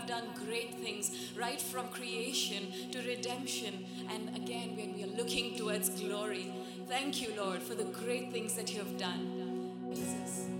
have done great things right from creation to redemption. And again, when we are looking towards glory, thank you, Lord, for the great things that you have done. Jesus.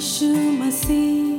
yeshu see.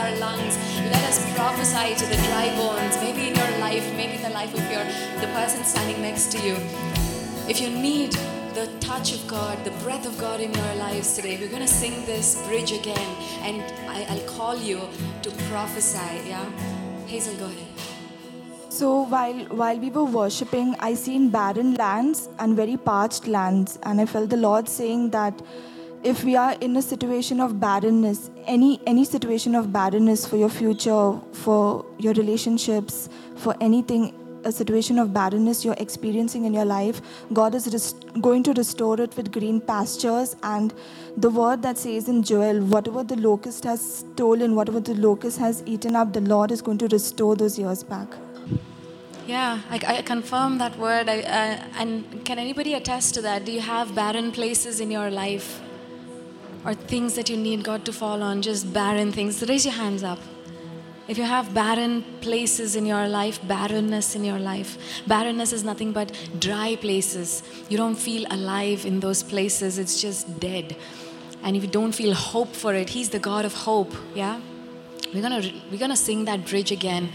Our lungs, let us prophesy to the dry bones. Maybe in your life, maybe in the life of your the person standing next to you. If you need the touch of God, the breath of God in your lives today, we're going to sing this bridge again, and I, I'll call you to prophesy. Yeah, Hazel, go ahead. So while while we were worshiping, I seen barren lands and very parched lands, and I felt the Lord saying that if we are in a situation of barrenness, any any situation of barrenness for your future, for your relationships, for anything, a situation of barrenness you're experiencing in your life, God is res- going to restore it with green pastures. And the word that says in Joel, whatever the locust has stolen, whatever the locust has eaten up, the Lord is going to restore those years back. Yeah, I, I confirm that word. I, uh, and can anybody attest to that? Do you have barren places in your life? Or things that you need God to fall on? Just barren things? Raise your hands up. If you have barren places in your life, barrenness in your life, barrenness is nothing but dry places. You don't feel alive in those places, it's just dead. And if you don't feel hope for it, He's the God of hope, yeah? We're gonna, we're gonna sing that bridge again.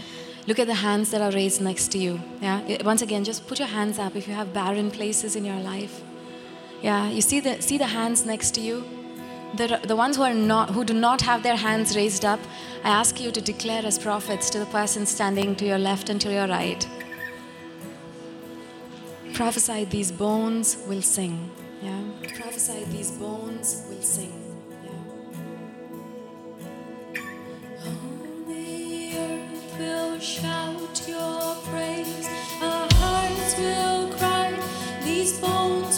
Look at the hands that are raised next to you. Yeah. Once again, just put your hands up if you have barren places in your life. Yeah. You see the see the hands next to you. The, the ones who are not who do not have their hands raised up, I ask you to declare as prophets to the person standing to your left and to your right. Prophesy these bones will sing. Yeah. Prophesy these bones will sing. Yeah. The earth will shout your praise. Our hearts will cry. These bones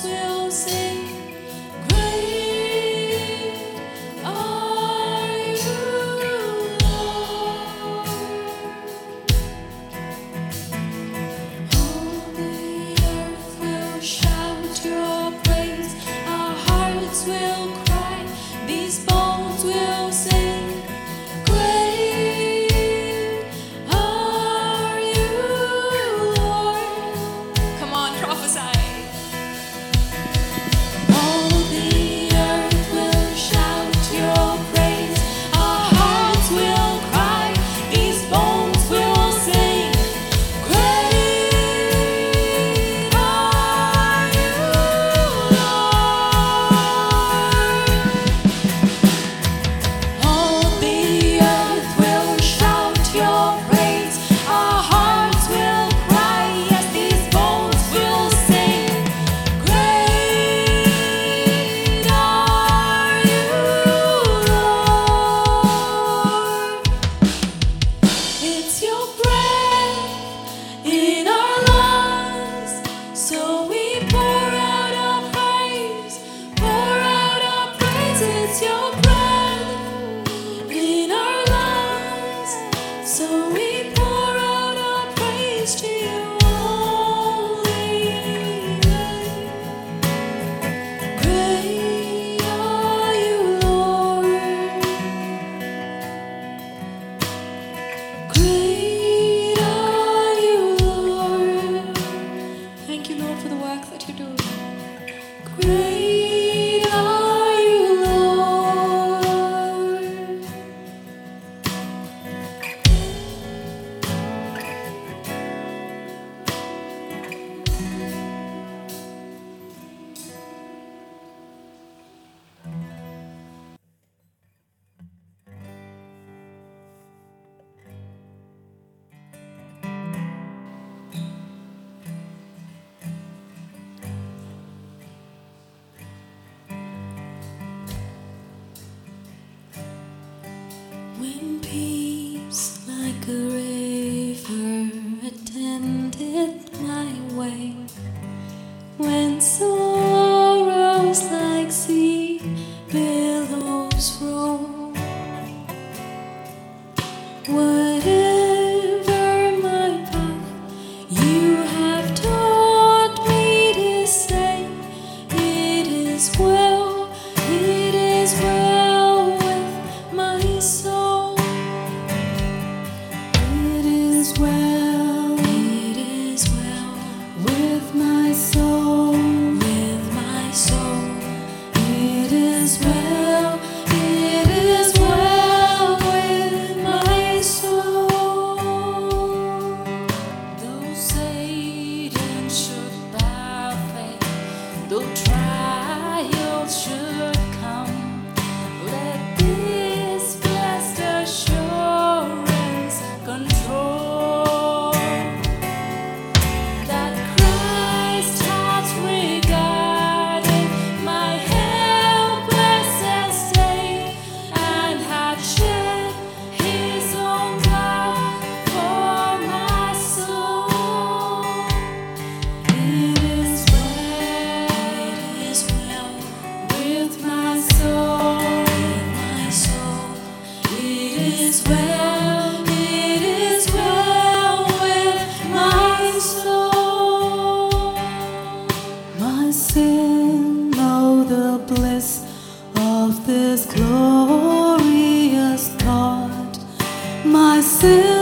思。